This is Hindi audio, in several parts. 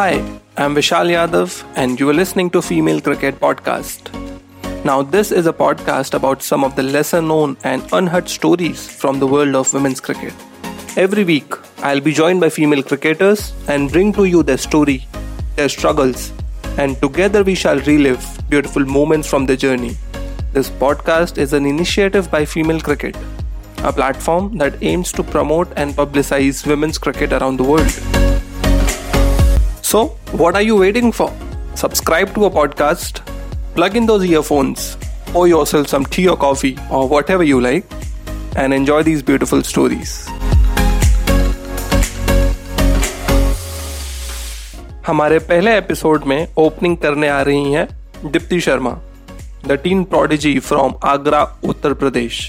Hi, I'm Vishal Yadav, and you are listening to Female Cricket Podcast. Now, this is a podcast about some of the lesser known and unheard stories from the world of women's cricket. Every week, I'll be joined by female cricketers and bring to you their story, their struggles, and together we shall relive beautiful moments from the journey. This podcast is an initiative by Female Cricket, a platform that aims to promote and publicize women's cricket around the world. So, what are you waiting for? Subscribe to a podcast, plug in those earphones, pour yourself some tea or coffee or whatever you like, and enjoy these beautiful stories. हमारे पहले एपिसोड में ओपनिंग करने आ रही हैं Deepti Sharma the teen prodigy from Agra Uttar Pradesh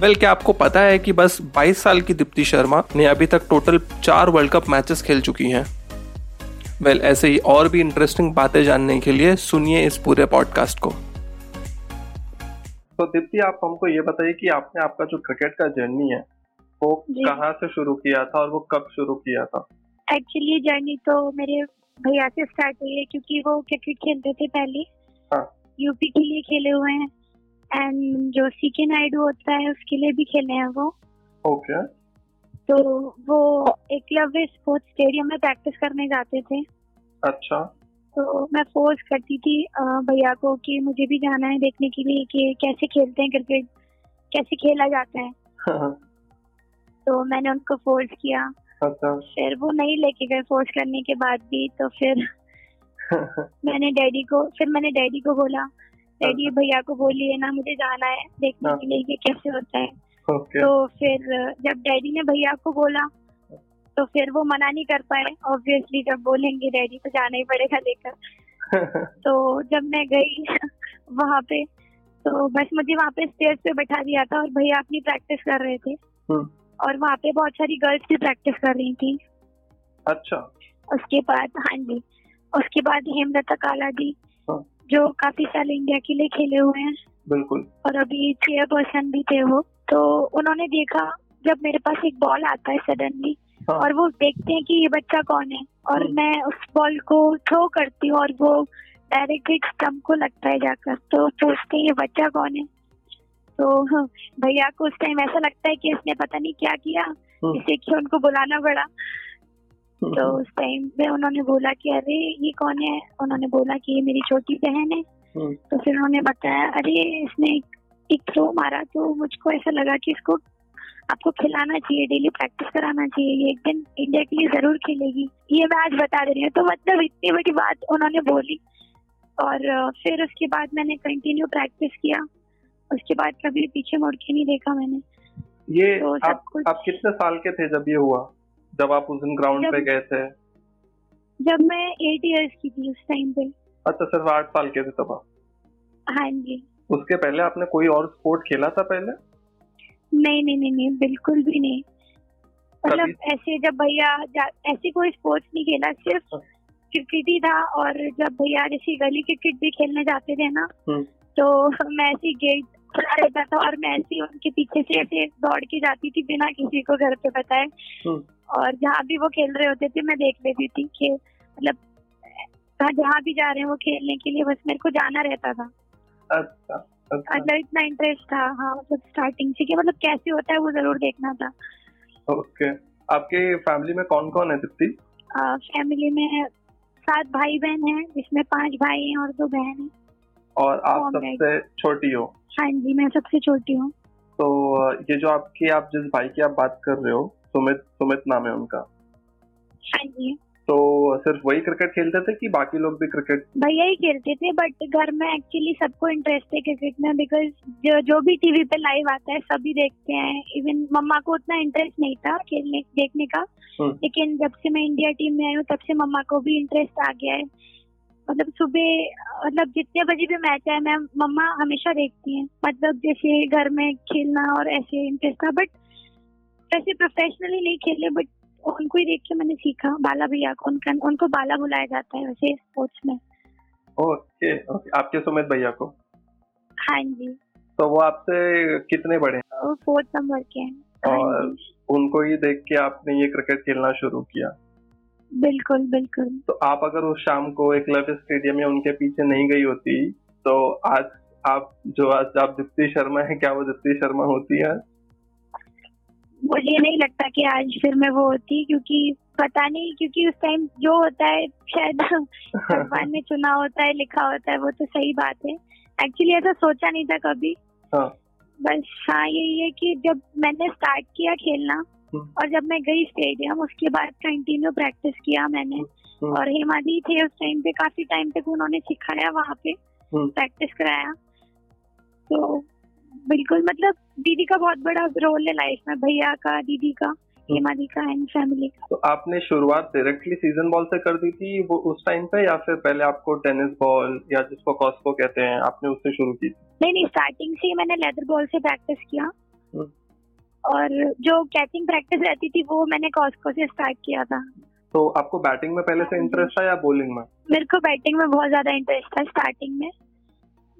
well क्या आपको पता है कि बस 22 साल की दीप्ति शर्मा ने अभी तक टोटल चार वर्ल्ड कप मैचेस खेल चुकी हैं वेल well, ऐसे ही और भी इंटरेस्टिंग बातें जानने के लिए सुनिए इस पूरे पॉडकास्ट को। तो दीप्ति आप हमको ये बताइए कि आपने आपका जो क्रिकेट का जर्नी है वो कहाँ से शुरू किया था और वो कब शुरू किया था? एक्चुअली जर्नी तो मेरे भैया से स्टार्ट हुई है क्योंकि वो क्रिकेट खेलते थे पहले। हाँ. यूपी के लिए खेले हुए हैं। एंड जो सी के नायडू होता है उसके लिए भी खेले हैं वो। Okay okay. तो वो एकलव्य स्पोर्ट्स स्टेडियम में प्रैक्टिस करने जाते थे। अच्छा। तो मैं फोर्स करती थी भैया को कि मुझे भी जाना है देखने के लिए कि कैसे खेलते हैं क्रिकेट कैसे खेला जाता है। तो मैंने उनको फोर्स किया। अच्छा। फिर वो नहीं लेके गए फोर्स करने के बाद भी तो फिर मैंने डैडी को फिर मैंने डैडी को बोला डैडी अच्छा। भैया को बोलिए ना मुझे जाना है देखने हाँ। के लिए कैसे होता है। Okay. तो फिर जब डैडी ने भैया को बोला तो फिर वो मना नहीं कर पाए ऑब्वियसली जब बोलेंगे डैडी तो जाना ही पड़ेगा लेकर तो जब मैं गई वहाँ पे तो बस मुझे वहाँ पे स्टेज पे बैठा दिया था और भैया अपनी प्रैक्टिस कर रहे थे हम्म। और वहाँ पे बहुत सारी गर्ल्स भी प्रैक्टिस कर रही थी अच्छा उसके बाद हाँ जी उसके बाद हेमलता काला जी हाँ। जो काफ़ी साल इंडिया के लिए खेले हुए हैं बिल्कुल। और अभी चेयर पर्सन भी थे वो तो उन्होंने देखा जब मेरे पास एक बॉल आता है सडनली हाँ। और वो देखते हैं कि ये बच्चा कौन है। और हाँ। मैं उस बॉल को थ्रो करती हूँ और वो डायरेक्टली स्टम्प को लगता है जाकर तो पूछते हैं ये बच्चा कौन है? तो हाँ, भैया को उस टाइम ऐसा लगता है कि इसने पता नहीं क्या किया जिससे कि उनको बुलाना पड़ा। तो उस टाइम में उन्होंने बोला कि अरे ये कौन है? उन्होंने बोला कि ये मेरी छोटी बहन है। तो फिर उन्होंने बताया अरे इसने एक थ्रो मारा तो मुझको ऐसा लगा कि इसको आपको खिलाना चाहिए डेली प्रैक्टिस कराना चाहिए ये एक दिन इंडिया के लिए ज़रूर खेलेगी। ये मैं आज बता दे रही हूँ। तो मतलब इतनी बड़ी बात उन्होंने बोली और फिर उसके बाद मैंने कंटिन्यू प्रैक्टिस किया। उसके बाद कभी पीछे मुड़ के नहीं देखा मैंने। ये तो आप, आप कितने साल के थे जब ये हुआ? जब आप उस दिन ग्राउंड पे गए थे? जब मैं एट इयर्स की थी उस टाइम पे। अच्छा सिर्फ़ आठ साल के थे तब आप हाँ जी उसके पहले आपने कोई और स्पोर्ट खेला था पहले नहीं नहीं नहीं नहीं बिल्कुल भी नहीं मतलब ऐसे जब भैया ऐसे कोई स्पोर्ट्स नहीं खेला सिर्फ़ हाँ। क्रिकेट ही था और जब भैया जैसे गली क्रिकेट भी खेलने जाते थे ना हम्म। तो मैं ऐसे गेट खुला रहता था और मैं ऐसे उनके पीछे से ऐसे दौड़ के जाती थी बिना किसी को घर पे बताए हम्म। और जहाँ भी वो खेल रहे होते थे मैं देख लेती थी कि मतलब जहाँ भी जा रहे हैं वो खेलने के लिए बस मेरे को जाना रहता था। अच्छा अच्छा। मतलब इतना इंटरेस्ट था हाँ मतलब स्टार्टिंग से मतलब कैसे होता है वो ज़रूर देखना था। ओके। आपके फैमिली में कौन कौन है दीप्ति? फैमिली में सात भाई बहन हैं जिसमें पाँच भाई हैं और दो बहन हैं। और आप सबसे छोटी हो? हाँ जी मैं सबसे छोटी हूँ। तो ये जो आपकी आप जिस भाई की आप बात कर रहे हो सुमित सुमित नाम है उनका। हाँ जी। तो सिर्फ़ वही क्रिकेट खेलते थे कि बाकी लोग भी क्रिकेट भैया ही खेलते थे बट घर में एक्चुअली सबको इंटरेस्ट है क्रिकेट में बिकॉज़ जो जो भी टीवी पे लाइव आता है सभी देखते हैं. इवन मम्मा को उतना इंटरेस्ट नहीं था खेलने देखने का. हम्म। लेकिन जब से मैं इंडिया टीम में आई हूँ तब से मम्मा को भी इंटरेस्ट आ गया है. मतलब सुबह मतलब जितने बजे भी मैच है मैं मम्मा हमेशा देखती हैं. मतलब जैसे घर में खेलना और ऐसे इंटरेस्ट था बट ऐसे प्रोफेशनली नहीं खेले बट उनको ही देख के मैंने सीखा। बाला भैया को उनका उनको बाला बुलाया जाता है वैसे स्पोर्ट्स में। Okay okay. आपके सुमित भैया को? हाँ जी। तो वो आपसे कितने बड़े हैं? वो फोर्थ नंबर के हैं। हाँ और उनको ही देख के आपने ये क्रिकेट खेलना शुरू किया। बिल्कुल बिल्कुल। तो आप अगर उस शाम को एक लव स्टेडियम या उनके पीछे नहीं गई होती तो आज आप जो आज आप दीप्ति शर्मा है क्या वो दीप्ति शर्मा होती है? मुझे नहीं लगता कि आज फिर मैं वो होती क्योंकि पता नहीं क्योंकि उस टाइम जो होता है शायद भगवान ने चुना होता है लिखा होता है वो तो सही बात है एक्चुअली ऐसा सोचा नहीं था कभी हाँ बस हाँ यही है कि जब मैंने स्टार्ट किया खेलना हम्म। और जब मैं गई स्टेडियम उसके बाद कंटिन्यू प्रैक्टिस किया मैंने हम्म। और हेमा दी थे उस टाइम पे काफ़ी टाइम तक उन्होंने सिखाया वहाँ पे हम्म। प्रैक्टिस कराया तो बिल्कुल मतलब दीदी का बहुत बड़ा रोल है लाइफ में भैया का दीदी का का एंड फैमिली का। तो आपने शुरुआत डायरेक्टली सीज़न बॉल से कर दी थी वो उस टाइम पे या फिर पहले आपको टेनिस बॉल या जिसको कॉस्को कहते हैं आपने उससे शुरू की? नहीं नहीं स्टार्टिंग से मैंने लेदर बॉल से प्रैक्टिस किया। हम्म। और जो कैचिंग प्रैक्टिस रहती थी वो मैंने कॉस्को से स्टार्ट किया था। तो आपको बैटिंग में पहले से इंटरेस्ट था या बॉलिंग में? मेरे को बैटिंग में बहुत ज़्यादा इंटरेस्ट था स्टार्टिंग में।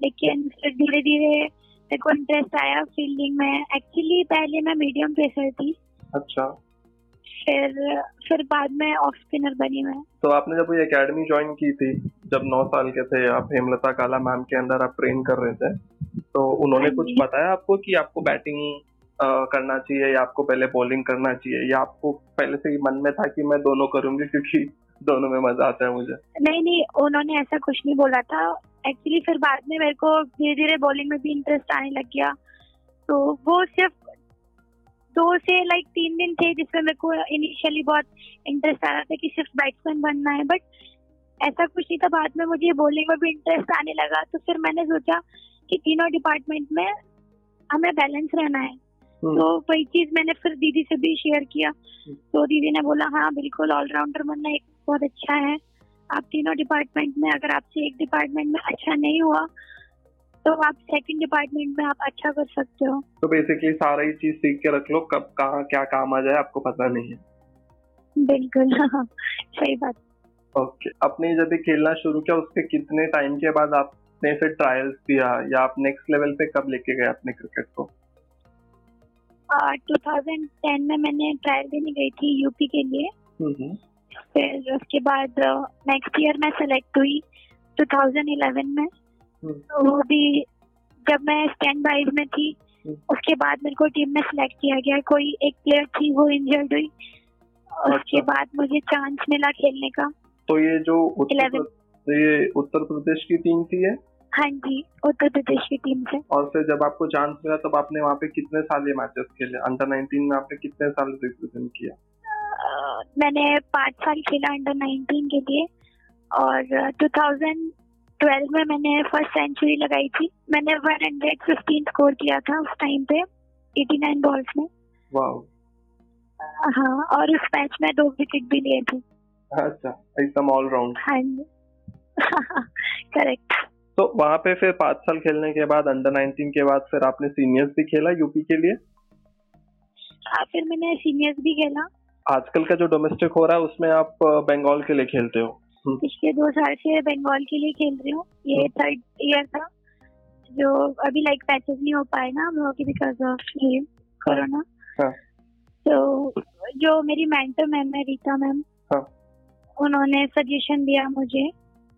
लेकिन फिर धीरे धीरे मेरे को इंटरेस्ट आया फील्डिंग में। एक्चुअली पहले मैं मीडियम पेसर थी। अच्छा। फिर फिर बाद में ऑफ़ स्पिनर बनी मैं। तो आपने जब ये एकेडमी ज्वाइन की थी जब नौ साल के थे आप हेमलता काला मैम के अंदर आप ट्रेन कर रहे थे तो उन्होंने हाँ कुछ बताया आपको कि आपको बैटिंग करना चाहिए या आपको पहले बॉलिंग करना चाहिए या आपको पहले से ही मन में था कि मैं दोनों करूँगी क्योंकि दोनों में मज़ा आता है मुझे? नहीं नहीं उन्होंने ऐसा कुछ नहीं बोला था। एक्चुअली फिर बाद में मेरे को धीरे धीरे बॉलिंग में भी इंटरेस्ट आने लग गया। तो वो सिर्फ़ दो से लाइक तीन दिन थे जिसमें मेरे को इनिशियली बहुत इंटरेस्ट आ रहा था कि सिर्फ़ बैट्समैन बनना है। बट ऐसा कुछ नहीं था। बाद में मुझे बॉलिंग में भी इंटरेस्ट आने लगा। तो फिर मैंने सोचा कि तीनों डिपार्टमेंट में हमें बैलेंस रहना है। हम्म, तो वही चीज़ मैंने फिर दीदी से भी शेयर किया। तो दीदी ने बोला हाँ बिल्कुल ऑलराउंडर बनना एक बहुत अच्छा है। आप तीनों डिपार्टमेंट में अगर आपसे एक डिपार्टमेंट में अच्छा नहीं हुआ तो आप सेकंड डिपार्टमेंट में आप अच्छा कर सकते हो। तो बेसिकली सारा ही चीज़ सीख के रख लो कब कहाँ क्या काम आ जाए आपको पता नहीं है। बिल्कुल सही बात। ओके आपने जब खेलना शुरू किया उसके कितने टाइम के बाद आपने फिर ट्रायल्स दिया या आप नेक्स्ट लेवल पे कब लेके गए अपने क्रिकेट को? टू थाउज़ेंड टेन में मैंने ट्रायल देने गई थी यूपी के लिए। हम्म, हम्म, फिर उसके बाद नेक्स्ट ईयर मैं सेलेक्ट हुई 2011 में। हम्म, वो भी जब मैं स्टैंड बाइज में थी हम्म। उसके बाद मेरे को टीम में सिलेक्ट किया गया। कोई एक प्लेयर थी वो इंजर्ड हुई। उसके अच्छा। बाद मुझे चांस मिला खेलने का। तो ये जो उत्तर 11 प्र- ये उत्तर प्रदेश की टीम थी ये? हाँ जी उत्तर प्रदेश की टीम से। और फिर जब आपको चांस मिला तब आपने वहाँ पे कितने साल ये मैचेस खेले? अंडर 19 में आपने कितने साल रिप्रेजेंट किया? मैंने पाँच साल खेला अंडर 19 के लिए और टू थाउज़ेंड ट्वेल्व में मैंने फ़र्स्ट सेंचुरी लगाई थी। मैंने वन हंड्रेड फिफ्टीन स्कोर किया था उस टाइम पे 89 बॉल्स में। हाँ और उस मैच में दो विकेट भी लिए थे। अच्छा एकदम ऑलराउंड हाँ जी। करेक्ट तो वहाँ पे फिर पाँच साल खेलने के बाद अंडर 19 के बाद फिर आपने सीनियर्स भी खेला यूपी के लिए? हाँ फिर मैंने सीनियर्स भी खेला। आजकल का जो डोमेस्टिक हो रहा है उसमें आप बंगाल के लिए खेलते हो? हम्म, पिछले दो साल से बंगाल के लिए खेल रही हूँ। ये थर्ड ईयर था। जो अभी लाइक मैचेस नहीं हो पाए ना हम लोगों बिकॉज़ ऑफ़ ये कोरोना हाँ। तो जो मेरी मेंटर मैम है रीता मैम हाँ। उन्होंने सजेशन दिया मुझे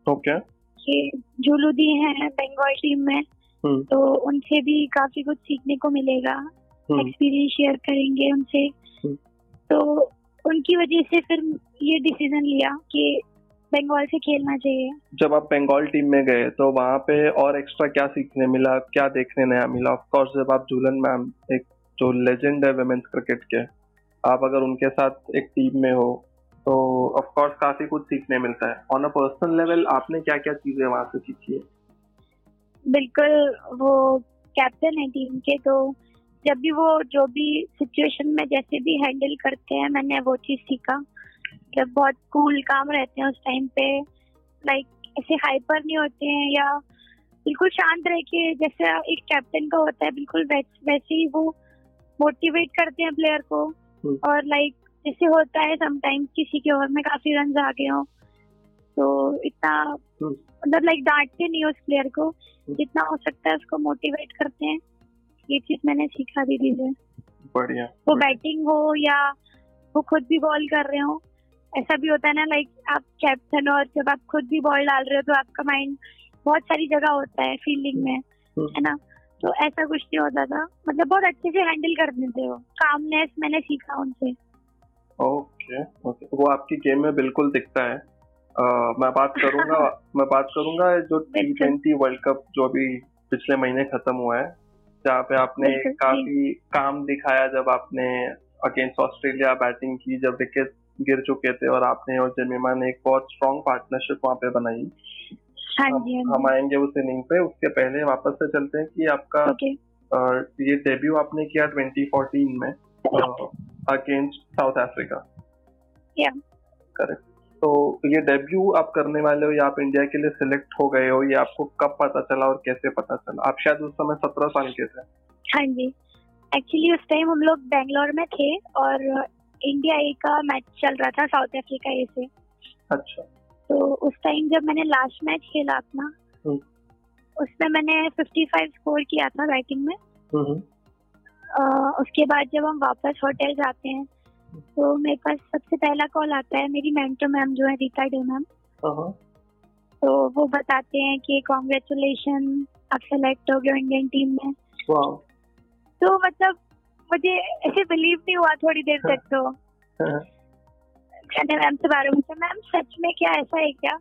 ओके कि जुलू दी हैं बंगाल टीम में हम्म, तो उनसे भी काफ़ी कुछ सीखने को मिलेगा। हम्म, एक्सपीरियंस शेयर करेंगे उनसे। हम्म। तो उनकी वजह से फिर ये डिसीज़न लिया कि बंगाल से खेलना चाहिए। जब आप बंगाल टीम में गए तो वहाँ पे और एक्स्ट्रा क्या सीखने मिला क्या देखने नया मिला? ऑफ़ कोर्स जब आप जूलन मैम एक जो लेजेंड है वुमेन्स क्रिकेट के आप अगर उनके साथ एक टीम में हो तो ऑफ़ कोर्स काफ़ी कुछ सीखने मिलता है। ऑन अ पर्सनल लेवल आपने क्या क्या चीज़ें वहाँ से सीखी है? बिल्कुल वो कैप्टन है टीम के तो जब भी वो जो भी सिचुएशन में जैसे भी हैंडल करते हैं मैंने वो चीज़ सीखा। जब बहुत कूल काम रहते हैं उस टाइम पे लाइक ऐसे हाइपर नहीं होते हैं या बिल्कुल शांत रह के जैसे एक कैप्टन का होता है बिल्कुल वैसे ही वो मोटिवेट करते हैं प्लेयर को। हम्म। और लाइक जैसे होता है समटाइम्स किसी के ओवर में काफ़ी रन आ गए हो। तो इतना हम्म। मतलब लाइक डांटते नहीं उस प्लेयर को। जितना हो सकता है उसको मोटिवेट करते हैं। ये चीज़ मैंने सीखा दीदी से बढ़िया वो बैटिंग हो या वो खुद भी बॉल कर रहे हो ऐसा भी होता है ना लाइक आप कैप्टन हो और जब आप खुद भी बॉल डाल रहे हो तो आपका माइंड बहुत सारी जगह होता है फील्डिंग में हम्म। है ना? तो ऐसा कुछ नहीं होता था। मतलब बहुत अच्छे से हैंडल कर देते हो। कामनेस मैंने सीखा उनसे। ओके ओके वो आपकी गेम में बिल्कुल दिखता है। मैं बात करूँगा मैं बात करूँगा जो टी ट्वेंटी वर्ल्ड कप जो अभी पिछले महीने खत्म हुआ है। जहाँ पे आपने काफ़ी काम दिखाया जब आपने अगेंस्ट ऑस्ट्रेलिया बैटिंग की जब विकेट गिर चुके थे और आपने और जेमिमा ने एक बहुत स्ट्रॉन्ग पार्टनरशिप वहाँ पे बनाई। हाँ जी हाँ हम आएँगे उस इनिंग पे उसके पहले वापस से चलते हैं कि आपका अ, ये डेब्यू आपने किया 2014 में अगेंस्ट साउथ अफ्रीका करेक्ट तो ये डेब्यू आप करने वाले हो या आप इंडिया के लिए सिलेक्ट हो गए हो ये आपको कब पता चला और कैसे पता चला? आप शायद उस समय सत्रह साल के थे। हाँ जी। एक्चुअली उस टाइम हम लोग बेंगलोर में थे और इंडिया ए का मैच चल रहा था साउथ अफ्रीका ए से। अच्छा। तो उस टाइम जब मैंने लास्ट मैच खेला अपना हम्म। उसमें मैंने 55 स्कोर किया था बैटिंग में। हम्म। अ, उसके बाद जब हम वापस होटल जाते हैं तो मेरे पास सबसे पहला कॉल आता है मेरी मेंटर मैम जो है रीता डे मैम हाँ तो वो बताते हैं कि कॉन्ग्रेचुलेशन आप सेलेक्ट हो गए इंडियन टीम में। तो मतलब मुझे ऐसे बिलीव नहीं हुआ थोड़ी देर तक तो। मैंने मैम से बारे में मैम सच में क्या ऐसा है क्या?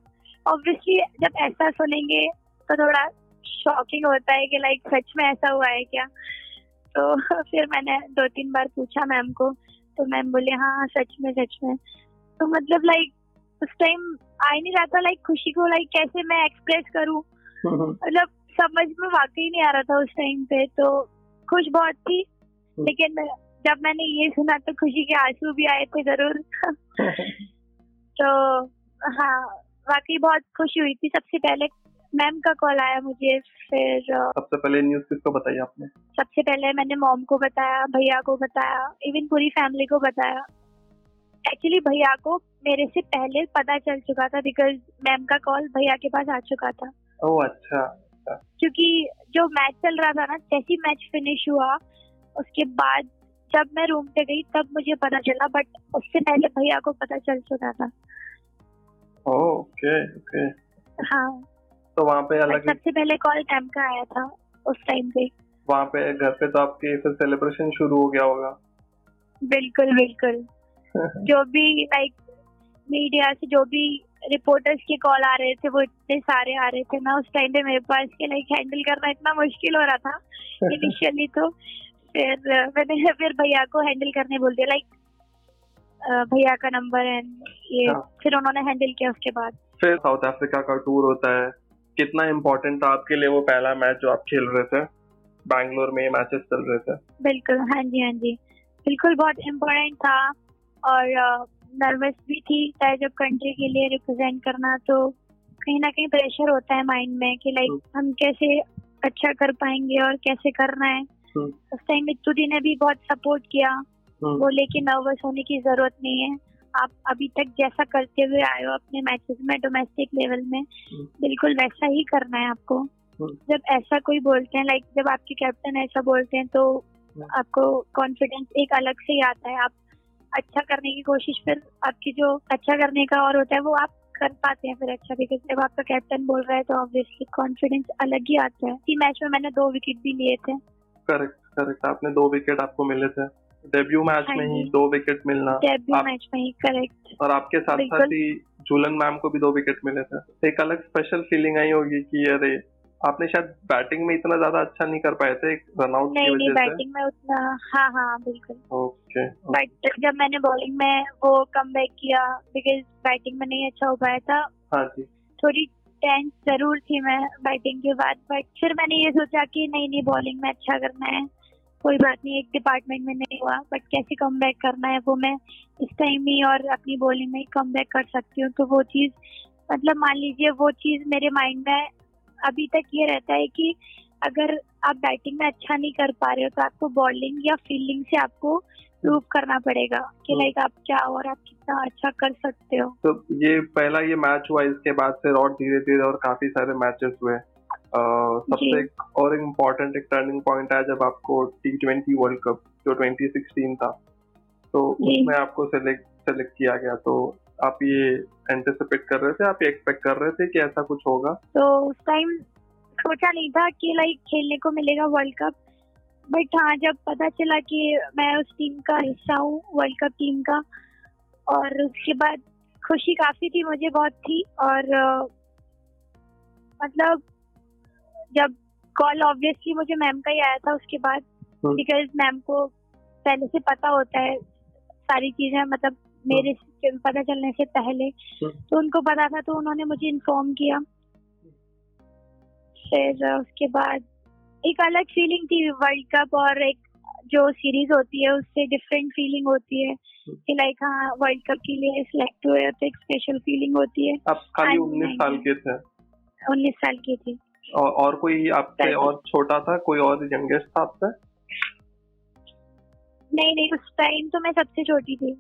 ऑब्वियसली जब ऐसा सुनेंगे तो थोड़ा शॉकिंग होता है कि लाइक सच में ऐसा हुआ है क्या? तो फिर मैंने दो तीन बार पूछा मैम को तो मैम बोले हाँ सच में सच में। तो मतलब लाइक उस टाइम आ ही नहीं रहा था लाइक खुशी को लाइक कैसे मैं एक्सप्रेस करूँ? मतलब समझ में वाकई नहीं आ रहा था उस टाइम पे तो खुश बहुत थी। लेकिन जब मैंने ये सुना तो खुशी के आँसू भी आए थे ज़रूर। तो हाँ वाकई बहुत खुशी हुई थी सबसे पहले। मैम का कॉल आया मुझे फिर सबसे पहले न्यूज़ किसको बताई आपने? सबसे पहले मैंने मॉम को बताया भैया को बताया इवन पूरी फैमिली को बताया। एक्चुअली भैया को मेरे से पहले पता चल चुका था बिकॉज़ मैम का कॉल भैया के पास आ चुका था। ओह अच्छा क्योंकि जो मैच चल रहा था ना जैसे ही मैच फिनिश हुआ उसके बाद जब मैं रूम पे गई तब मुझे पता चला बट उससे पहले भैया को पता चल चुका था। Okay okay. हाँ। तो वहाँ पे अलग सबसे पहले कॉल मैम का आया था उस टाइम पे। वहाँ पे घर पे तो आपके फिर सेलिब्रेशन शुरू हो गया होगा। बिल्कुल बिल्कुल। जो भी लाइक मीडिया से जो भी रिपोर्टर्स के कॉल आ रहे थे वो इतने सारे आ रहे थे ना उस टाइम पे मेरे पास के लाइक हैंडल करना इतना मुश्किल हो रहा था इनिशियली तो। फिर मैंने फिर भैया को हैंडल करने बोल दिया लाइक भैया का नंबर एंड ये हाँ। फिर उन्होंने हैंडल किया उसके बाद। फिर साउथ अफ्रीका का टूर होता है। कितना इम्पोर्टेंट था आपके लिए वो पहला मैच जो आप खेल रहे थे? बैंगलोर में मैचेस चल रहे थे। बिल्कुल हाँ जी हाँ जी। बिल्कुल बहुत इम्पोर्टेंट था और नर्वस भी थी चाहे जब कंट्री के लिए रिप्रेजेंट करना तो कहीं ना कहीं प्रेशर होता है माइंड में कि लाइक हम कैसे अच्छा कर पाएँगे और कैसे करना है। हम्म। उस टाइम मित्तू दी ने भी बहुत सपोर्ट किया। हम्म, बोले कि नर्वस होने की ज़रूरत नहीं है। आप अभी तक जैसा करते हुए आए हो अपने मैचेस में डोमेस्टिक लेवल में बिल्कुल वैसा ही करना है आपको। हम्म। जब ऐसा कोई बोलते हैं लाइक जब आपके कैप्टन ऐसा बोलते हैं तो आपको कॉन्फिडेंस एक अलग से ही आता है। आप अच्छा करने की कोशिश फिर आपकी जो अच्छा करने का और होता है वो आप कर पाते हैं फिर अच्छा। बिकॉज़ जब आपका कैप्टन बोल रहा है तो ऑब्वियसली कॉन्फिडेंस अलग ही आता है। इसी मैच में मैंने दो विकेट भी लिए थे। करेक्ट करेक्ट आपने दो विकेट आपको मिले थे। डेब्यू मैच हाँ में ही दो विकेट मिलना। डेब्यू मैच में ही करेक्ट और आपके साथ साथ ही झूलन मैम को भी दो विकेट मिले थे। एक अलग स्पेशल फीलिंग आई होगी कि अरे आपने शायद बैटिंग में इतना ज़्यादा अच्छा नहीं कर पाए थे रनआउट की नहीं नहीं वजह से। बैटिंग में उतना हाँ हाँ बिल्कुल। ओके बट जब मैंने बॉलिंग में वो कम बैक किया बिकॉज़ बैटिंग में नहीं अच्छा हो पाया था हाँ जी। थोड़ी टेंस ज़रूर थी मैं बैटिंग के बाद बट फिर मैंने ये सोचा कि नहीं नहीं बॉलिंग में अच्छा करना है कोई बात नहीं एक डिपार्टमेंट में नहीं हुआ बट कैसे कम करना है वो मैं इस टाइम ही और अपनी बॉलिंग में ही कम कर सकती हूँ तो वो चीज़ मतलब मान लीजिए वो चीज़ मेरे माइंड में अभी तक ये रहता है कि अगर आप बैटिंग में अच्छा नहीं कर पा रहे हो तो आपको बॉलिंग या फील्डिंग से आपको प्रूव करना पड़ेगा कि। लाइक आप क्या और आप कितना अच्छा कर सकते हो तो ये पहला ये मैच हुआ इसके बाद फिर और धीरे धीरे और काफ़ी सारे मैचेस हुए सबसे एक और इम्पोर्टेंट एक टर्निंग पॉइंट आया जब आपको टी ट्वेंटी वर्ल्ड कप जो 2016 था। तो उसमें आपको सेलेक्ट सेलेक्ट किया गया। तो आप ये एंटिसिपेट कर रहे थे? आप ये एक्सपेक्ट कर रहे थे कि ऐसा कुछ होगा? तो उस टाइम सोचा नहीं था कि लाइक खेलने को मिलेगा वर्ल्ड कप बट हाँ जब पता चला कि मैं उस टीम का हिस्सा हूँ वर्ल्ड कप टीम का और उसके बाद खुशी काफ़ी थी मुझे बहुत थी। और मतलब जब कॉल ऑब्वियसली मुझे मैम का ही आया था उसके बाद बिकॉज़ हम्म। मैम को पहले से पता होता है सारी चीज़ें मतलब मेरे हम्म। पता चलने से पहले। हम्म। तो उनको पता था तो उन्होंने मुझे इन्फॉर्म किया। फिर उसके बाद एक अलग फीलिंग थी वर्ल्ड कप और एक जो सीरीज़ होती है उससे डिफरेंट फीलिंग होती है। कि लाइक हाँ वर्ल्ड कप के लिए सिलेक्ट हुए तो एक स्पेशल फीलिंग होती है। आप खाली उन्नीस साल के थे। उन्नीस साल की थी। और, और कोई आपसे और छोटा था कोई और यंगेस्ट था आपसे नहीं नहीं उस टाइम तो मैं सबसे छोटी थी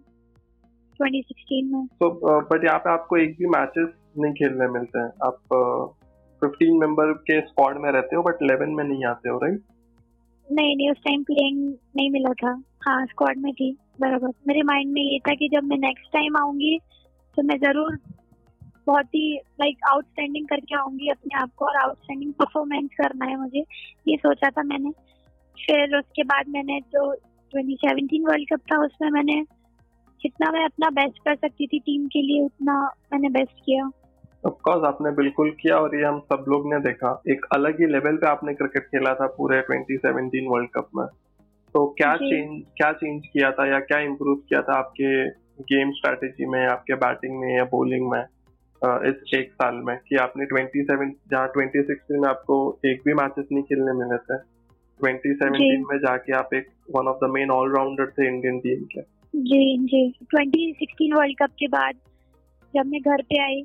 2016 में। तो बट यहाँ पे आपको एक भी मैचेस नहीं खेलने मिलते हैं। आप फिफ्टीन मेंबर के स्क्वाड में रहते हो बट इलेवन में नहीं आते हो राइट नहीं नहीं उस टाइम प्लेइंग नहीं मिला था। हाँ स्क्वाड में थी बराबर। मेरे माइंड में ये था कि जब मैं नेक्स्ट टाइम आऊँगी तो मैं ज़रूर बहुत ही लाइक आउटस्टैंडिंग करके आऊँगी अपने आप को और आउटस्टैंडिंग परफॉर्मेंस करना है मुझे। ये सोचा था मैंने। फिर उसके बाद मैंने जो 2017 वर्ल्ड कप था उसमें मैंने जितना मैं अपना बेस्ट कर सकती थी टीम के लिए उतना मैंने बेस्ट किया। ऑफकोर्स आपने बिल्कुल किया और ये हम सब लोग ने देखा। एक अलग ही लेवल पे आपने क्रिकेट खेला था पूरे 2017 वर्ल्ड कप में। तो क्या चेंज क्या चेंज किया था या क्या इम्प्रूव किया था आपके गेम स्ट्रेटेजी में आपके बैटिंग में या बॉलिंग में? इस एक साल में कि आपने 27 जहाँ 2016 में आपको एक भी मैचेस नहीं खेलने मिले थे 2017 में जाके आप एक one of the main allrounder थे इंडियन टीम के। जी जी। 2016 वर्ल्ड कप के बाद जब मैं घर पे आई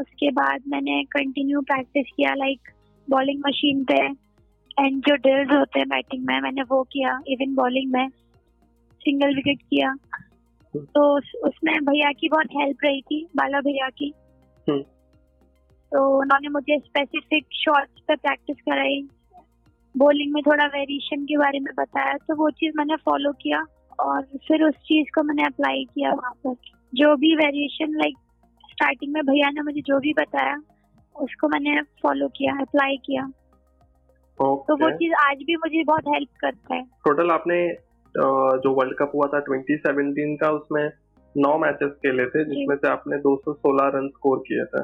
उसके बाद मैंने कंटिन्यू प्रैक्टिस किया लाइक बॉलिंग मशीन पे एंड जो ड्रिल्स होते हैं बैटिंग में मैंने वो किया इवन बॉलिंग में सिंगल विकेट किया। तो उसमें भैया की बहुत हेल्प रही थी बाला भैया की। हम्म। तो उन्होंने मुझे स्पेसिफिक शॉट्स पे प्रैक्टिस कराई। बॉलिंग में थोड़ा वेरिएशन के बारे में बताया तो वो चीज़ मैंने फॉलो किया और फिर उस चीज़ को मैंने अप्लाई किया वहाँ पर। जो भी वेरिएशन लाइक स्टार्टिंग में भैया ने मुझे जो भी बताया उसको मैंने फॉलो किया अप्लाई किया। okay. तो वो चीज़ आज भी मुझे बहुत हेल्प करता है। टोटल आपने जो वर्ल्ड कप हुआ था 2017 का उसमें नौ मैचेस खेले थे जिसमें से आपने 216 रन स्कोर किए थे।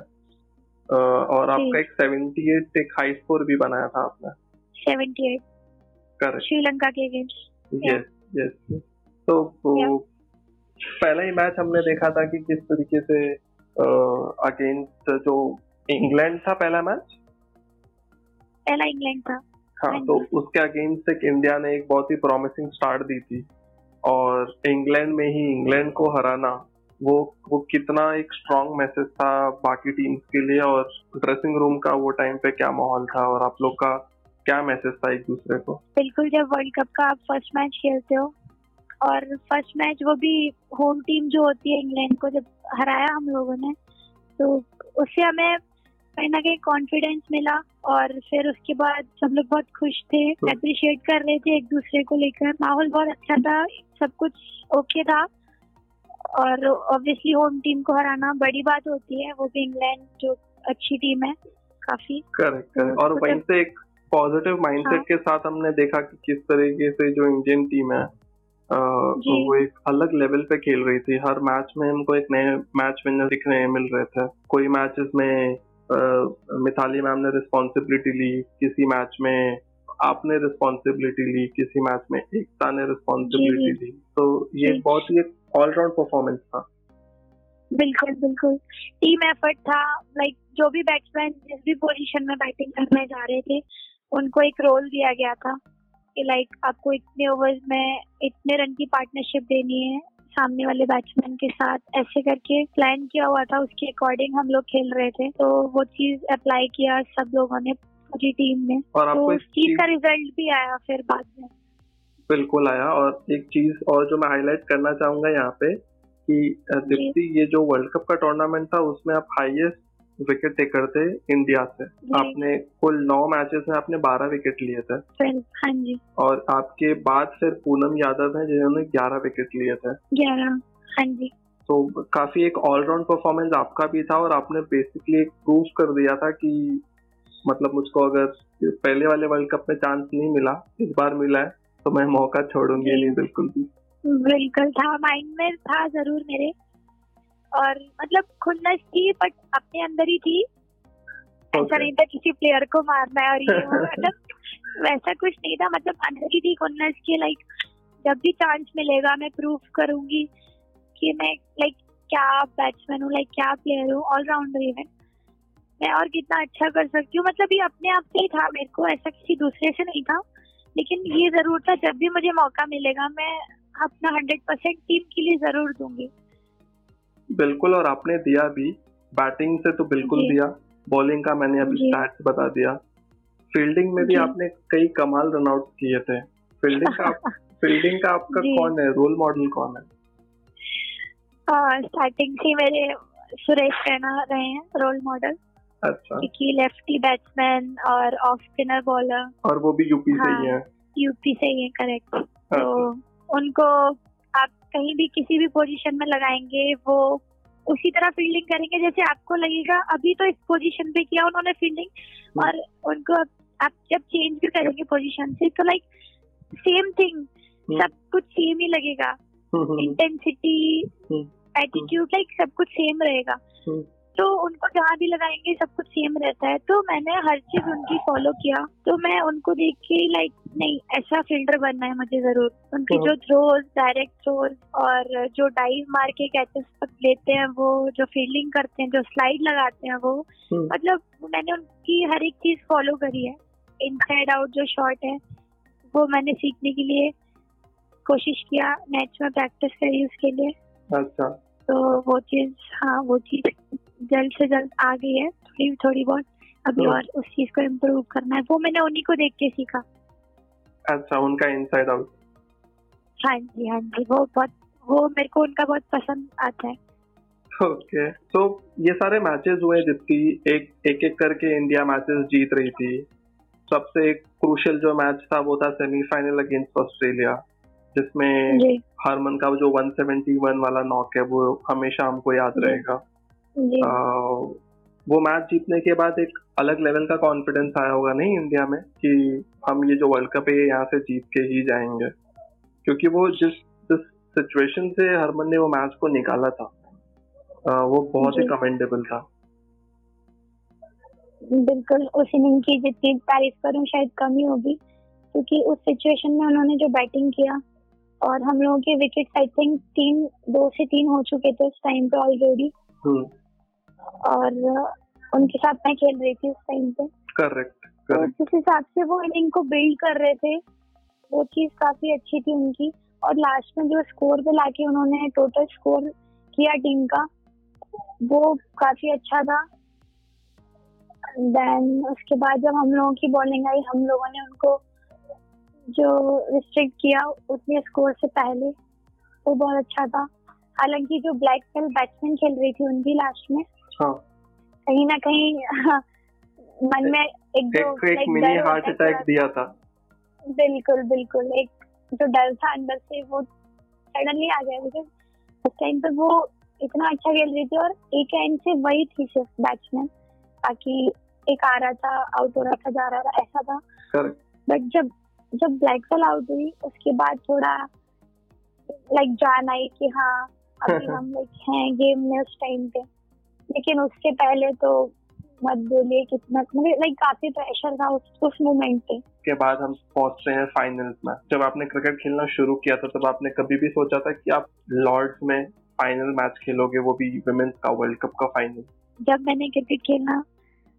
और आपका एक 78 एक हाई स्कोर भी बनाया था आपने। 78 करेक्ट श्रीलंका के अगेंस्ट यस यस तो पहला ही मैच हमने देखा था कि किस तरीके से अगेंस्ट जो इंग्लैंड था पहला मैच पहला इंग्लैंड था। हाँ तो उसके अगेंस्ट एक इंडिया ने एक बहुत ही प्रॉमिसिंग स्टार्ट दी थी। और इंग्लैंड में ही इंग्लैंड को हराना, वो वो कितना एक स्ट्रॉन्ग मैसेज था बाकी टीम्स के लिए और ड्रेसिंग रूम का वो टाइम पे क्या माहौल था और आप लोग का क्या मैसेज था एक दूसरे को? बिल्कुल, जब वर्ल्ड कप का आप फ़र्स्ट मैच खेलते हो और फ़र्स्ट मैच वो भी होम टीम जो होती है इंग्लैंड को जब हराया हम लोगों ने तो उससे हमें कहीं ना कहीं कॉन्फिडेंस मिला और फिर उसके बाद सब लोग बहुत खुश थे अप्रिशिएट कर रहे थे एक दूसरे को लेकर। माहौल बहुत अच्छा था सब कुछ ओके था। और ऑब्वियसली होम टीम को हराना बड़ी बात होती है वो भी इंग्लैंड जो अच्छी टीम है काफ़ी। करेक्ट करेक्ट और वहीं से एक पॉजिटिव माइंडसेट हाँ. के साथ हमने देखा कि किस तरीके से जो इंडियन टीम है तो वो एक अलग लेवल पे खेल रही थी। हर मैच में हमको एक नए मैच विनर दिखने मिल रहे थे। कोई मैचेस में मिथाली मैम ने रिस्पॉन्सिबिलिटी ली किसी मैच में आपने रिस्पॉन्सिबिलिटी ली किसी मैच में एकता ने रिस्पॉन्सिबिलिटी ली। तो ये बहुत ही ऑलराउंड परफॉर्मेंस था। बिल्कुल बिल्कुल। टीम एफर्ट था लाइक जो भी बैट्समैन जिस भी पोजीशन में बैटिंग करने जा रहे थे उनको एक रोल दिया गया था कि लाइक आपको इतने ओवर्स में इतने रन की पार्टनरशिप देनी है सामने वाले बैट्समैन के साथ ऐसे करके प्लान किया हुआ था उसके अकॉर्डिंग हम लोग खेल रहे थे। तो वो चीज़ अप्लाई किया सब लोगों ने पूरी टीम ने। और तो उस चीज़ का रिज़ल्ट भी आया फिर बाद में। बिल्कुल आया। और एक चीज़ और जो मैं हाईलाइट करना चाहूँगा यहाँ पे कि दीप्ति ये जो वर्ल्ड कप का टूर्नामेंट था उसमें आप हाईएस्ट विकेट टेकर थे इंडिया से। आपने कुल नौ मैचेस में आपने बारह विकेट लिए थे। हाँ जी। और आपके बाद फिर पूनम यादव है जिन्होंने ग्यारह विकेट लिए थे। ग्यारह हाँ जी। तो काफ़ी एक ऑलराउंड परफॉर्मेंस आपका भी था और आपने बेसिकली एक प्रूव कर दिया था कि मतलब मुझको अगर पहले वाले वर्ल्ड कप में चांस नहीं मिला इस बार मिला है तो मैं मौका छोड़ूँगी नहीं बिल्कुल भी। बिल्कुल था माइंड में था ज़रूर मेरे। और मतलब खुन्नस थी बट अपने अंदर ही थी। okay. ऐसा नहीं था किसी प्लेयर को मारना है और ये मतलब वैसा कुछ नहीं था मतलब अंदर ही थी खुन्नस की लाइक जब भी चांस मिलेगा मैं प्रूव करूँगी कि मैं लाइक क्या बैट्समैन हूँ लाइक क्या प्लेयर हूँ ऑलराउंडर इवन मैं और कितना अच्छा कर सकती हूँ मतलब ये अपने आप से ही था मेरे को ऐसा किसी दूसरे से नहीं था। लेकिन ये ज़रूर था जब भी मुझे मौका मिलेगा मैं अपना हंड्रेड परसेंट टीम के लिए ज़रूर दूँगी। बिल्कुल और आपने दिया भी। बैटिंग से तो बिल्कुल दिया। बॉलिंग का मैंने अभी स्टैट्स बता दिया। फील्डिंग में भी आपने कई कमाल रनआउट किए थे। फील्डिंग का फील्डिंग का आपका कौन है? रोल मॉडल कौन है? स्टार्टिंग से मेरे सुरेश रैना रहे हैं रोल मॉडल अच्छा। क्योंकि लेफ्टी बैट्समैन और ऑफ़ स्पिनर बॉलर और वो भी यूपी हाँ, से ही हाँ, है। यूपी से ही है करेक्ट अच्छा। तो उनको आप कहीं भी किसी भी पोजीशन में लगाएँगे वो उसी तरह फील्डिंग करेंगे जैसे आपको लगेगा अभी तो इस पोजीशन पे किया उन्होंने फील्डिंग हम्म। और उनको आप जब चेंज भी करेंगे पोजीशन से तो लाइक सेम थिंग सब कुछ सेम ही लगेगा। इंटेंसिटी एटीट्यूड लाइक सब कुछ सेम रहेगा। हम्म। तो उनको जहाँ भी लगाएँगे सब कुछ सेम रहता है। तो मैंने हर चीज़ उनकी फॉलो किया। तो मैं उनको देख के लाइक नहीं ऐसा फील्डर बनना है मुझे ज़रूर। उनके जो थ्रोज डायरेक्ट थ्रोज और जो डाइव मार के कैचेस तक लेते हैं वो जो फील्डिंग करते हैं जो स्लाइड लगाते हैं वो हम्म। मतलब मैंने उनकी हर एक चीज़ फॉलो करी है। इनसाइड आउट जो शॉट है वो मैंने सीखने के लिए कोशिश किया मैच में प्रैक्टिस करी उसके लिए। अच्छा। तो वो चीज़ हाँ वो चीज़ जल्द से जल्द आ गई है थोड़ी थोड़ी बहुत। अभी हाँ। और उस चीज़ को इम्प्रूव करना है। वो मैंने उन्हीं को देख के सीखा। अच्छा उनका इनसाइड आउट हाँ जी हाँ जी वो बहुत वो मेरे को उनका बहुत पसंद आता है। Okay okay. तो ये सारे मैचेस हुए जितनी एक एक एक करके इंडिया मैचेस जीत रही थी। सबसे क्रूशियल जो मैच था वो था सेमीफाइनल अगेंस्ट ऑस्ट्रेलिया जिसमें हारमन का जो 171 वाला नॉक है वो हमेशा हमको याद रहेगा। वो मैच जीतने के बाद एक अलग लेवल का कॉन्फिडेंस आया होगा नहीं इंडिया में कि हम ये जो वर्ल्ड कप है यहाँ से जीत के ही जाएँगे। क्योंकि वो जिस जिस सिचुएशन से हरमन ने वो मैच को निकाला था आ, वो बहुत ही कमेंडेबल था। बिल्कुल उस इनिंग की जितनी तारीफ़ करूँ शायद कम ही होगी। क्योंकि उस सिचुएशन में उन्होंने जो बैटिंग किया और हम लोगों के विकेट आई थिंक तीन दो से तीन हो चुके थे उस टाइम पे ऑलरेडी हम्म। और उनके साथ मैं खेल रही थी उस टाइम पे। करेक्ट तो जिस हिसाब से वो इनिंग को बिल्ड कर रहे थे। वो चीज़ काफ़ी अच्छी थी उनकी। और लास्ट में जो स्कोर पे लाके उन्होंने टोटल स्कोर किया टीम का वो काफ़ी अच्छा था। देन उसके बाद जब हम लोगों की बॉलिंग आई हम लोगों ने उनको जो रिस्ट्रिक्ट किया उतने स्कोर से पहले वो बहुत अच्छा था। हालाँकि जो ब्लैक बेल्ट बैट्समैन खेल रही थी उनकी लास्ट में हाँ। कहीं ना कहीं मन में एक एक मिनी हार्ट अटैक दिया था। बिल्कुल बिल्कुल एक जो डर था अंदर से वो सडनली आ गया बिकॉज़ उस टाइम पे वो इतना अच्छा खेल रही थी और एक एंड से वही थी सिर्फ़ बैट्समैन ताकि एक आ रहा था आउट हो रहा था जा रहा था ऐसा था। बट जब जब ब्लैक बॉल आउट हुई उसके बाद थोड़ा लाइक जान आई कि हाँ अभी हम लाइक हैं गेम में उस टाइम पे। लेकिन उसके पहले तो मत बोलिए कितना मतलब लाइक काफ़ी प्रेशर था उस उस मोमेंट पे। के बाद हम पहुँच रहे हैं फाइनल्स में। जब आपने क्रिकेट खेलना शुरू किया था तब आपने कभी भी सोचा था कि आप लॉर्ड्स में फाइनल मैच खेलोगे वो भी वुमेन्स का वर्ल्ड कप का फाइनल जब मैंने क्रिकेट खेलना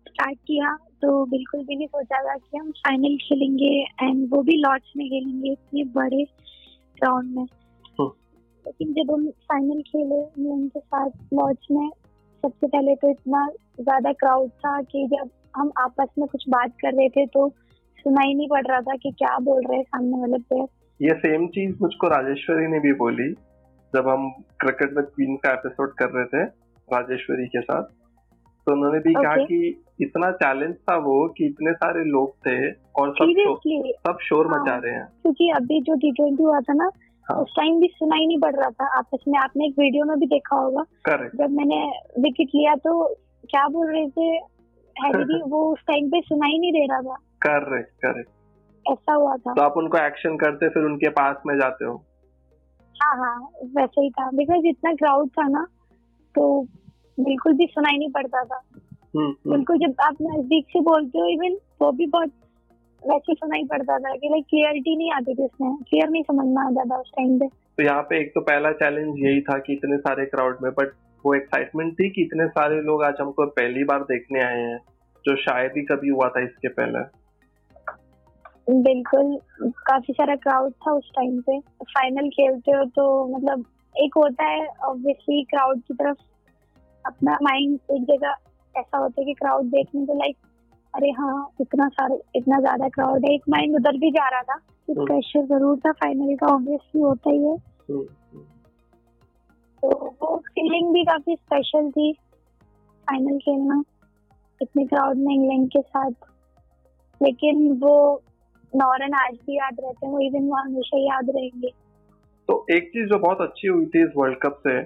स्टार्ट किया तो बिल्कुल भी नहीं सोचा था कि हम फाइनल खेलेंगे एंड वो भी लॉर्ड्स में खेलेंगे इतने बड़े ग्राउंड में। हम्म। लेकिन जब हम फाइनल खेले उनके साथ लॉर्ड्स में सबसे पहले तो इतना ज़्यादा क्राउड था कि जब हम आपस में कुछ बात कर रहे थे तो सुनाई नहीं पड़ रहा था कि क्या बोल रहे हैं सामने वाले प्लेयर ये सेम चीज़ मुझको राजेश्वरी ने भी बोली जब हम क्रिकेट में क्वीन का एपिसोड कर रहे थे राजेश्वरी के साथ। तो उन्होंने भी okay. कहा कि इतना चैलेंज था वो कि इतने सारे लोग थे और सब शो, सब शोर हाँ, मचा रहे हैं। क्योंकि अभी जो टी ट्वेंटी हुआ था ना हाँ. उस टाइम भी सुनाई नहीं पड़ रहा था। आपस में आपने एक वीडियो में भी देखा होगा। जब मैंने विकेट लिया तो क्या बोल रहे थे? हैरी वो उस टाइम पे सुनाई नहीं दे रहा था। करेक्ट करेक्ट ऐसा हुआ था। तो आप उनको एक्शन करते फिर उनके पास में जाते हो। हाँ हाँ वैसे ही था। बिकॉज़ इतना क्राउड था ना तो बिल्कुल भी सुनाई नहीं पड़ता था। हम्म, हम्म। बिल्कुल जब आप नज़दीक से बोलते हो इवन वो भी बहुत वैसे सुनाई पड़ता था कि लाइक क्लियरिटी नहीं आती थी उसमें। क्लियर नहीं समझ में आता था उस टाइम पे। तो यहाँ पे एक तो पहला चैलेंज यही था कि इतने सारे क्राउड में बट वो एक्साइटमेंट थी कि इतने सारे लोग आज हमको पहली बार देखने आए हैं जो शायद ही कभी हुआ था इसके पहले। बिल्कुल काफ़ी सारा क्राउड था उस टाइम पे। फाइनल खेलते हो तो मतलब एक होता है ऑब्वियसली क्राउड की तरफ़ अपना माइंड एक जगह ऐसा होता है कि क्राउड देखने को लाइक अरे हाँ इतना सारा इतना ज़्यादा क्राउड है एक माइंड उधर भी जा रहा था कि प्रेशर हम्म। ज़रूर था फाइनल का ऑब्वियसली होता ही है हम्म, हम्म। तो वो फीलिंग भी काफ़ी स्पेशल थी फाइनल खेलना इतने क्राउड में इंग्लैंड के साथ लेकिन वो नॉरन आज भी याद रहते हैं वो इवन वो हमेशा याद रहेंगे तो एक चीज़ जो बहुत अच्छी हुई थी इस वर्ल्ड कप से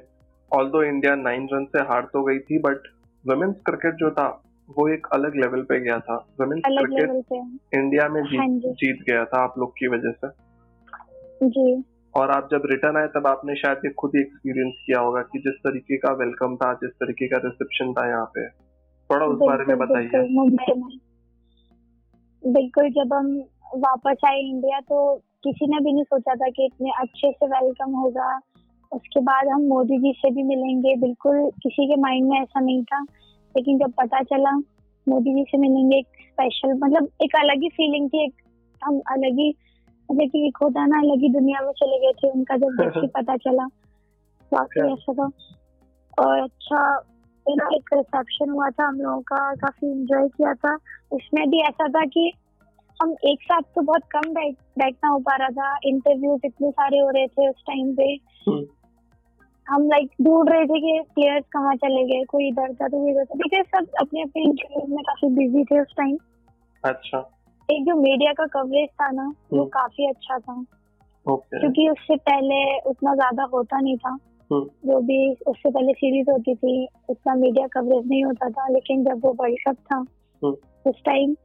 although India nine run से हार तो गई थी बट वुमेन्स क्रिकेट जो था वो एक अलग लेवल पे गया था। वुमेन्स क्रिकेट इंडिया में जीत, हाँ जीत गया था आप लोग की वजह से। जी। और आप जब रिटर्न आए तब आपने शायद ये खुद ही एक्सपीरियंस किया होगा कि जिस तरीके का वेलकम था जिस तरीके का रिसेप्शन था यहाँ पे। थोड़ा उस बारे में बताइए। बिल्कुल जब हम वापस आए इंडिया तो किसी ने भी नहीं सोचा था कि इतने अच्छे से वेलकम होगा। उसके बाद हम मोदी जी से भी मिलेंगे। बिल्कुल किसी के माइंड में ऐसा नहीं था लेकिन जब पता चला मोदी जी से मिलेंगे एक स्पेशल मतलब एक अलग ही फीलिंग थी एक हम अलग ही मतलब कि एक होता ना अलग ही दुनिया में चले गए थे उनका जब जैसे पता चला। वाकई ऐसा था। और अच्छा एक रिसेप्शन हुआ था हम लोगों का काफ़ी इंजॉय किया था। उसमें भी ऐसा था कि हम एक साथ तो बहुत कम बैठ बैठना हो पा रहा था। इंटरव्यूज़ इतने सारे हो रहे थे उस टाइम पे। हम्म। हम लाइक ढूंढ रहे थे कि प्लेयर्स कहाँ चले गए कोई इधर था तो इधर था बिकॉज़ सब अपने अपने इंटरव्यूज़ में काफ़ी बिज़ी थे उस टाइम अच्छा। एक जो मीडिया का कवरेज था ना वो हम्म। काफ़ी अच्छा था। क्योंकि उससे पहले उतना ज़्यादा होता नहीं था। हम्म। जो भी उससे पहले सीरीज़ होती थी उतना मीडिया कवरेज नहीं होता था लेकिन जब वो वर्ल्ड कप था उस टाइम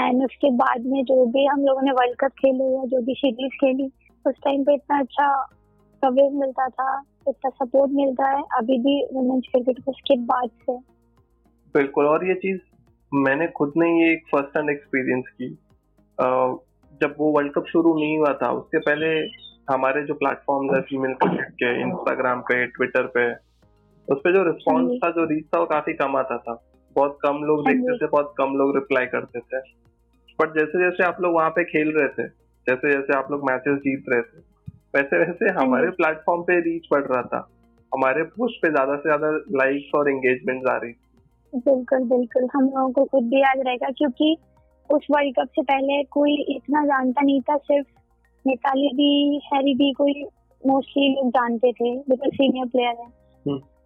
एंड उसके बाद में जो भी हम लोगों ने वर्ल्ड कप खेले या जो भी सीरीज़ खेली उस टाइम पे इतना अच्छा कवरेज मिलता था। इतना सपोर्ट मिलता है अभी भी वुमेन्स क्रिकेट को उसके बाद से। बिल्कुल और ये चीज़ मैंने खुद ने ये एक फ़र्स्ट हैंड एक्सपीरियंस की। जब वो वर्ल्ड कप शुरू नहीं हुआ था उसके पहले हमारे जो प्लेटफॉर्म है फीमेल क्रिकेट के इंस्टाग्राम पे ट्विटर पे उस पर जो रिस्पॉन्स हाँ था जो रीच था वो काफ़ी कम आता था। बहुत कम लोग हाँ देखते थे बहुत कम लोग रिप्लाई करते थे। बट जैसे जैसे आप लोग वहाँ पे खेल रहे थे जैसे जैसे आप लोग मैचेस जीत रहे थे वैसे वैसे हमारे प्लेटफॉर्म पे रीच बढ़ रहा था। हमारे पोस्ट पे ज़्यादा से ज़्यादा लाइक्स और एंगेजमेंट आ रही। बिल्कुल बिल्कुल। हम लोगों को खुद भी याद रहेगा क्योंकि उस वर्ल्ड कप से पहले कोई इतना जानता नहीं था सिर्फ़ मिताली भी हैरी भी कोई मोस्टली लोग जानते थे बिकॉज़ सीनियर प्लेयर है।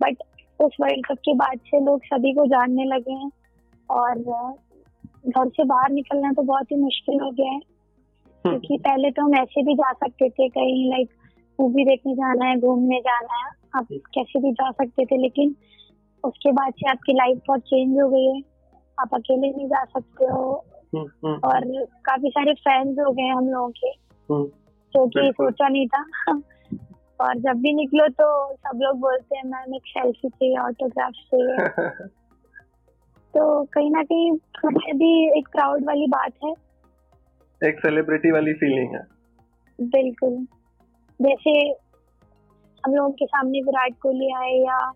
बट उस वर्ल्ड कप के बाद से लोग सभी को जानने लगे हैं और घर से बाहर निकलना तो बहुत ही मुश्किल हो गया है। हम्म। क्योंकि पहले तो हम ऐसे भी जा सकते थे कहीं लाइक मूवी देखने जाना है घूमने जाना है आप हम्म। कैसे भी जा सकते थे लेकिन उसके बाद से आपकी लाइफ बहुत चेंज हो गई है। आप अकेले नहीं जा सकते हो। हम्म, और काफ़ी सारे फ्रेंड्स हो गए हम लोगों के जो कि सोचा नहीं था। और जब भी निकलो तो सब लोग बोलते हैं मैम एक सेल्फी चाहिए ऑटोग्राफ चाहिए। तो कहीं ना कहीं भी एक प्राउड वाली बात है। एक सेलिब्रिटी वाली फीलिंग है। बिल्कुल। जैसे हम लोगों के सामने विराट कोहली आए या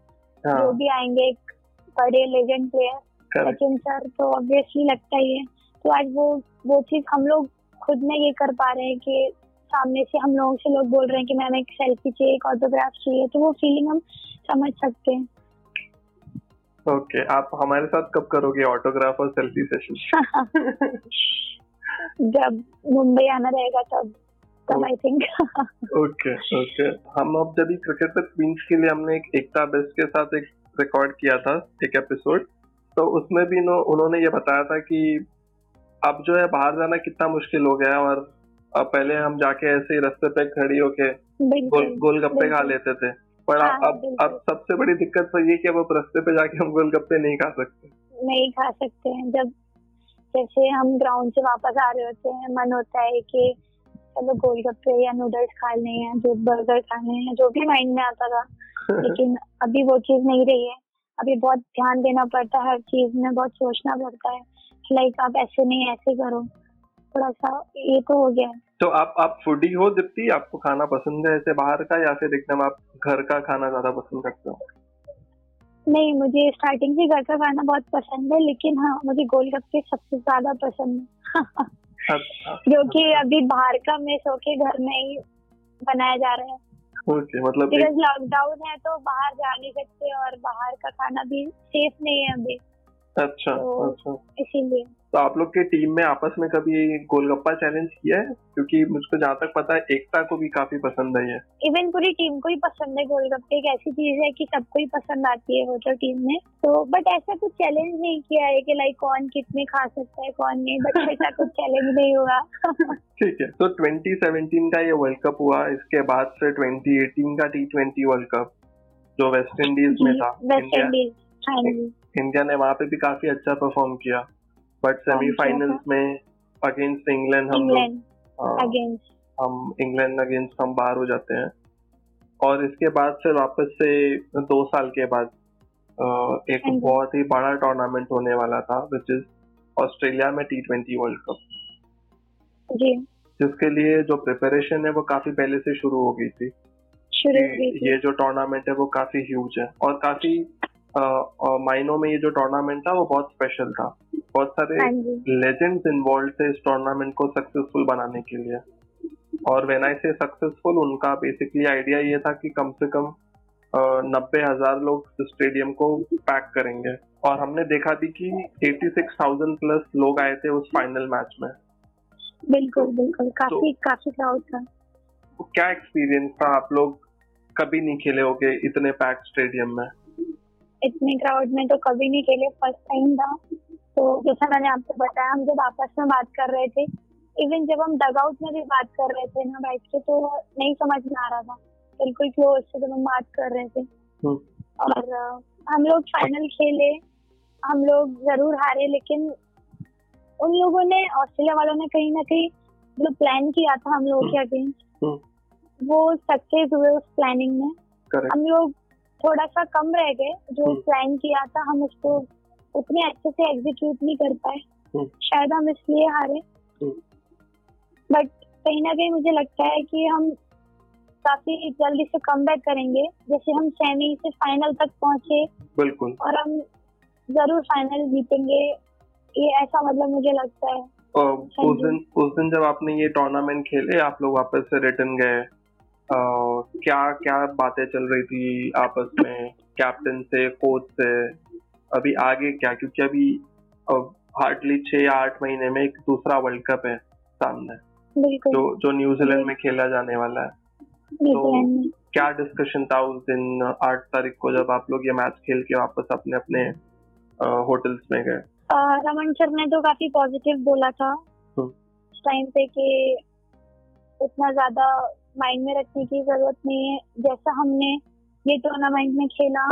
हाँ. जो भी आएँगे एक बड़े लेजेंड प्लेयर सचिन सर तो ऑब्वियसली लगता ही है। तो आज वो वो चीज़ हम लोग खुद में ये कर पा रहे हैं कि सामने से हम लोगों से लोग बोल रहे हैं कि मैम एक सेल्फी चाहिए एक ऑटोग्राफ चाहिए तो वो फीलिंग हम समझ सकते हैं। ओके okay, आप हमारे साथ कब करोगे ऑटोग्राफ और सेल्फी सेशन जब मुंबई आना रहेगा तब तब आई थिंक ओके ओके हम अब जब क्रिकेट पे क्वींस के लिए हमने एक एकता बेस्ट के साथ एक रिकॉर्ड किया था एक एपिसोड तो उसमें भी उन्होंने ये बताया था कि अब जो है बाहर जाना कितना मुश्किल हो गया और अब पहले हम जाके ऐसे ही रस्ते पे खड़ी होके बिल्कुल गोलगप्पे खा लेते थे। पर हाँ, अब अब सबसे बड़ी दिक्कत तो ये कि अब रस्ते पे जाके हम गोलगप्पे नहीं खा सकते। नहीं खा सकते हैं। जब जैसे हम ग्राउंड से वापस आ रहे होते हैं मन होता है कि चलो गोलगप्पे या नूडल्स खा लें या जो बर्गर खाने हैं जो भी माइंड में आता था। लेकिन अभी वो चीज़ नहीं रही है। अभी बहुत ध्यान देना पड़ता है हर चीज़ में बहुत सोचना पड़ता है लाइक आप ऐसे नहीं ऐसे करो। थोड़ा सा ये तो हो गया। तो आप आप फूडी हो दीप्ति? आपको खाना पसंद है ऐसे बाहर का या फिर एकदम आप घर का खाना ज़्यादा पसंद करते हो? नहीं मुझे स्टार्टिंग से घर का खाना बहुत पसंद है लेकिन हाँ मुझे गोलगप्पे सबसे ज़्यादा पसंद है। अच्छा। जो कि अभी बाहर का मिस होके घर में ही बनाया जा रहा है। ओके मतलब लॉकडाउन है तो बाहर जा नहीं सकते और बाहर का खाना भी सेफ़ नहीं है अभी। अच्छा तो अच्छा। इसीलिए। तो आप लोग के टीम में आपस में कभी गोलगप्पा चैलेंज किया है? क्योंकि मुझको जहाँ तक पता है एकता को भी काफ़ी पसंद है ये। इवन पूरी टीम को ही पसंद है गोलगप्पे। एक ऐसी चीज़ है कि सबको ही पसंद आती है वो तो टीम में। तो बट ऐसा कुछ चैलेंज नहीं किया है कि लाइक कौन कितने खा सकता है कौन नहीं। बट ऐसा कुछ चैलेंज नहीं हुआ। ठीक है। तो 2017 का ये वर्ल्ड कप हुआ। इसके बाद से 2018 का टी ट्वेंटी वर्ल्ड कप जो वेस्ट इंडीज में था। वेस्ट इंडीज इंडिया ने वहाँ पे भी काफ़ी अच्छा परफॉर्म किया। बट सेमीफाइनल्स में अगेंस्ट इंग्लैंड हम लोग हम इंग्लैंड अगेंस्ट हम बाहर हो जाते हैं। और इसके बाद से वापस से दो साल के बाद एक हाँ बहुत ही बड़ा टूर्नामेंट होने वाला था विच इज़ ऑस्ट्रेलिया में टी ट्वेंटी वर्ल्ड कप जी। जिसके लिए जो प्रिपरेशन है वो काफ़ी पहले से शुरू हो गई थी। ये जो टूर्नामेंट है वो काफ़ी ह्यूज है। और काफ़ी मायनों में ये जो टूर्नामेंट था वो बहुत स्पेशल था। बहुत सारे लेजेंड्स हाँ इन्वॉल्व थे इस टूर्नामेंट को सक्सेसफुल बनाने के लिए। और वेन आई से सक्सेसफुल उनका बेसिकली आइडिया ये था कि कम से कम नब्बे हज़ार लोग स्टेडियम को पैक करेंगे। और हमने देखा भी कि 86,000 प्लस लोग आए थे उस फाइनल मैच में। बिल्कुल बिल्कुल। काफ़ी तो, काफ़ी क्राउड था। तो क्या एक्सपीरियंस था आप लोग कभी नहीं खेले होगे इतने पैक स्टेडियम में? इतने क्राउड में तो कभी नहीं खेले। फ़र्स्ट टाइम था। तो जैसा मैंने आपको बताया हम जब आपस में बात कर रहे थे इवन जब हम डगआउट में भी बात कर रहे थे ना बैठ के तो नहीं समझ में आ रहा था बिल्कुल क्लोज से जब हम बात कर रहे थे हम्म। और हम लोग फाइनल खेले हम लोग ज़रूर हारे लेकिन उन लोगों ने ऑस्ट्रेलिया वालों ने कहीं ना कहीं जो प्लान किया था हम लोगों के अगेंस्ट हम्म। वो सक्सेस हुए उस प्लानिंग में हम लोग थोड़ा सा कम रह गए जो प्लान हम्म। किया था हम उसको उतने अच्छे से एग्जीक्यूट नहीं कर पाए। हम्म। शायद हम इसलिए हारे। But hmm. कहीं ना कहीं मुझे लगता है कि हम काफ़ी जल्दी से कम बैक करेंगे। जैसे हम सेमी से फाइनल तक पहुँचे बिल्कुल। और हम ज़रूर फाइनल जीतेंगे। ये ऐसा मतलब मुझे लगता है। उस दिन उस दिन जब आपने ये टूर्नामेंट खेले आप लोग वापस से रिटर्न गए क्या क्या बातें चल रही थी आपस में? कैप्टन से कोच से? अभी आगे क्या? क्योंकि अभी हार्डली छह या आठ महीने में एक दूसरा वर्ल्ड कप है सामने। जो जो न्यूजीलैंड में खेला जाने वाला है। तो क्या डिस्कशन था उस दिन आठ तारीख को जब आप लोग ये मैच खेल के वापस अपने अपने होटल्स में गए? रमन सर ने तो काफ़ी पॉजिटिव बोला था। हम्म। उस टाइम पे कि उतना ज़्यादा माइंड में रखने की ज़रूरत नहीं है। जैसा हमने ये टूर्नामेंट में खेला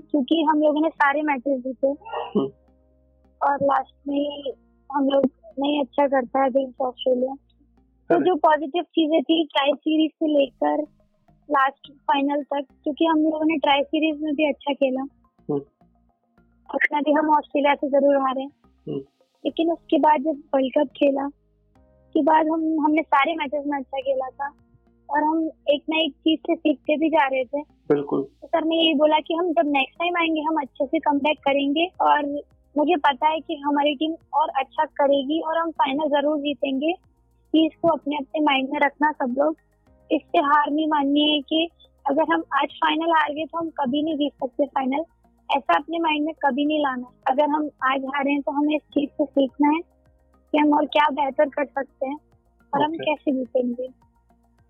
क्योंकि हम लोगों ने सारे मैचेस जीते। हम्म। और लास्ट में हम लोग नहीं अच्छा करता है अगेंस्ट ऑस्ट्रेलिया तो जो पॉजिटिव चीज़ें थी ट्राई सीरीज़ से लेकर लास्ट फाइनल तक क्योंकि हम लोगों ने ट्राई सीरीज़ में भी अच्छा खेला। हम्म। उसमें भी हम ऑस्ट्रेलिया से ज़रूर हारे। हम्म। लेकिन उसके बाद जब वर्ल्ड कप खेला उसके बाद हम हमने सारे मैचेस में अच्छा खेला था। और हम एक ना एक चीज़ से सीखते भी जा रहे थे। बिल्कुल। तो सर ने यही बोला कि हम जब नेक्स्ट टाइम आएँगे हम अच्छे से कम करेंगे और मुझे पता है कि हमारी टीम और अच्छा करेगी और हम फाइनल ज़रूर जीतेंगे। चीज़ को अपने अपने माइंड में रखना सब लोग। इससे हार नहीं माननी है कि अगर हम आज फाइनल हार गए तो हम कभी नहीं जीत सकते फाइनल ऐसा अपने माइंड में कभी नहीं लाना। अगर हम आज हारे हैं तो हमें इस चीज़ से सीखना है कि हम और क्या बेहतर कर सकते हैं और okay. हम कैसे जीतेंगे।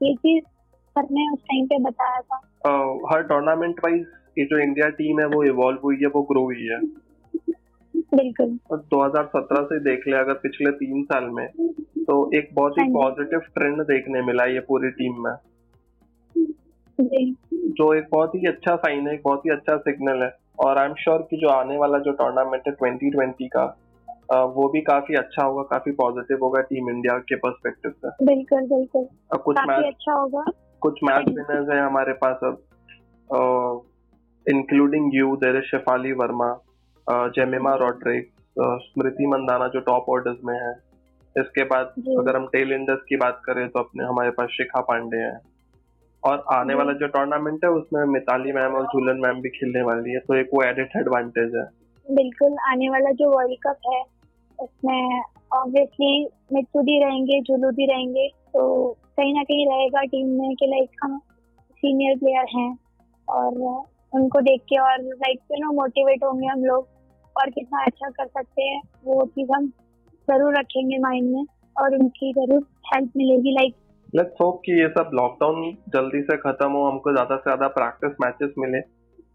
ये चीज़ सर ने उस टाइम पे बताया था। uh, हर टूर्नामेंट वाइज ये जो इंडिया टीम है वो इवॉल्व हुई है वो ग्रो हुई है। बिल्कुल। और 2017 से देख ले अगर पिछले तीन साल में तो एक बहुत ही पॉजिटिव हाँ ट्रेंड देखने मिला ये पूरी टीम में। जो। एक बहुत ही अच्छा साइन है एक बहुत ही अच्छा सिग्नल है। और आई एम श्योर कि जो आने वाला जो टूर्नामेंट है 2020 का वो भी काफ़ी अच्छा होगा काफ़ी पॉजिटिव होगा टीम इंडिया के पर्सपेक्टिव से। बिल्कुल बिल्कुल। कुछ मैच अच्छा होगा। कुछ मैच विनर्स है हमारे पास अब including you there is Shafali Verma Jemimah Rodrigues Smriti Mandhana जो टॉप ऑर्डर्स में है। इसके बाद अगर हम टेल इंडर्स की बात करें तो अपने हमारे पास शिखा पांडे हैं। और आने वाला जो टूर्नामेंट है उसमें मिताली मैम और झूलन मैम भी खेलने वाली है तो एक वो एडिट एडवांटेज है। बिल्कुल आने वाला जो वर्ल्ड कप है उसमें ऑब्वियसली मित्तू भी रहेंगे जुलू भी रहेंगे। तो कहीं ना कहीं रहेगा टीम में कि लाइक हम सीनियर प्लेयर हैं और उनको देख के और लाइक यू नो मोटिवेट होंगे हम लोग और कितना अच्छा कर सकते हैं वो चीज़ हम ज़रूर रखेंगे माइंड में और उनकी ज़रूर हेल्प मिलेगी लाइक लेट्स होप कि ये सब लॉकडाउन जल्दी से खत्म हो हमको ज़्यादा से ज़्यादा प्रैक्टिस मैचेस मिले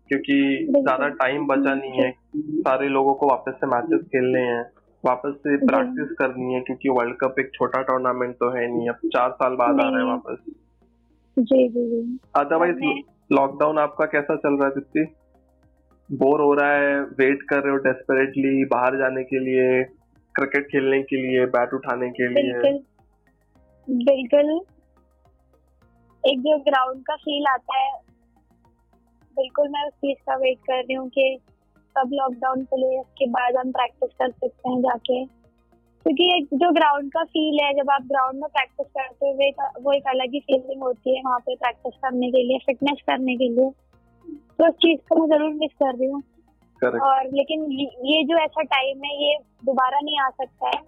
क्योंकि ज़्यादा टाइम बचा नहीं है सारे लोगों को वापस से मैचेस खेलने हैं। वापस से प्रैक्टिस करनी है क्योंकि वर्ल्ड कप एक छोटा टूर्नामेंट तो है नहीं अब चार साल बाद आ रहा है वापस। जी जी जी। अदरवाइज़ लॉकडाउन आपका कैसा चल रहा है दीप्ति बोर हो रहा है वेट कर रहे हो डेस्परेटली बाहर जाने के लिए क्रिकेट खेलने के लिए बैट उठाने के लिए? बिल्कुल। एक जो ग्राउंड का फील आता है बिल्कुल मैं उस चीज़ का वेट कर रही हूँ कि कब लॉकडाउन खुले उसके बाद हम प्रैक्टिस कर सकते हैं जाके। क्योंकि एक जो ग्राउंड का फील है जब आप ग्राउंड में प्रैक्टिस करते हुए वो एक अलग ही फीलिंग होती है वहाँ पे प्रैक्टिस करने के लिए फिटनेस करने के लिए। तो उस चीज़ को मैं ज़रूर मिस कर रही हूँ। और लेकिन ये जो ऐसा टाइम है ये दोबारा नहीं आ सकता है।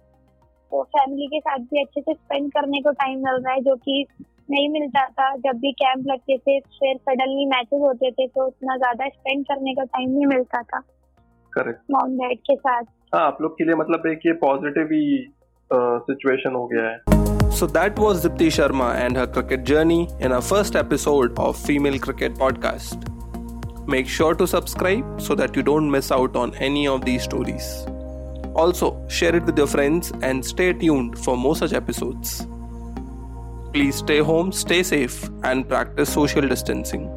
तो फैमिली के साथ भी अच्छे से स्पेंड करने को टाइम मिल रहा है जो कि नहीं मिलता था। जब भी कैंप लगते थे फिर सडनली मैचेस होते थे तो उतना ज़्यादा स्पेंड करने का टाइम नहीं मिलता था। करेक्ट मॉम डैड के साथ हाँ आप लोग के लिए मतलब एक ये पॉजिटिव ही सिचुएशन हो गया है So that was Dipti Sharma and her cricket journey in our first episode of Female Cricket Podcast. Make sure to subscribe so that you don't miss out on any of these stories. Also, share it with your friends and stay tuned for more such episodes. Please stay home, stay safe, and practice social distancing.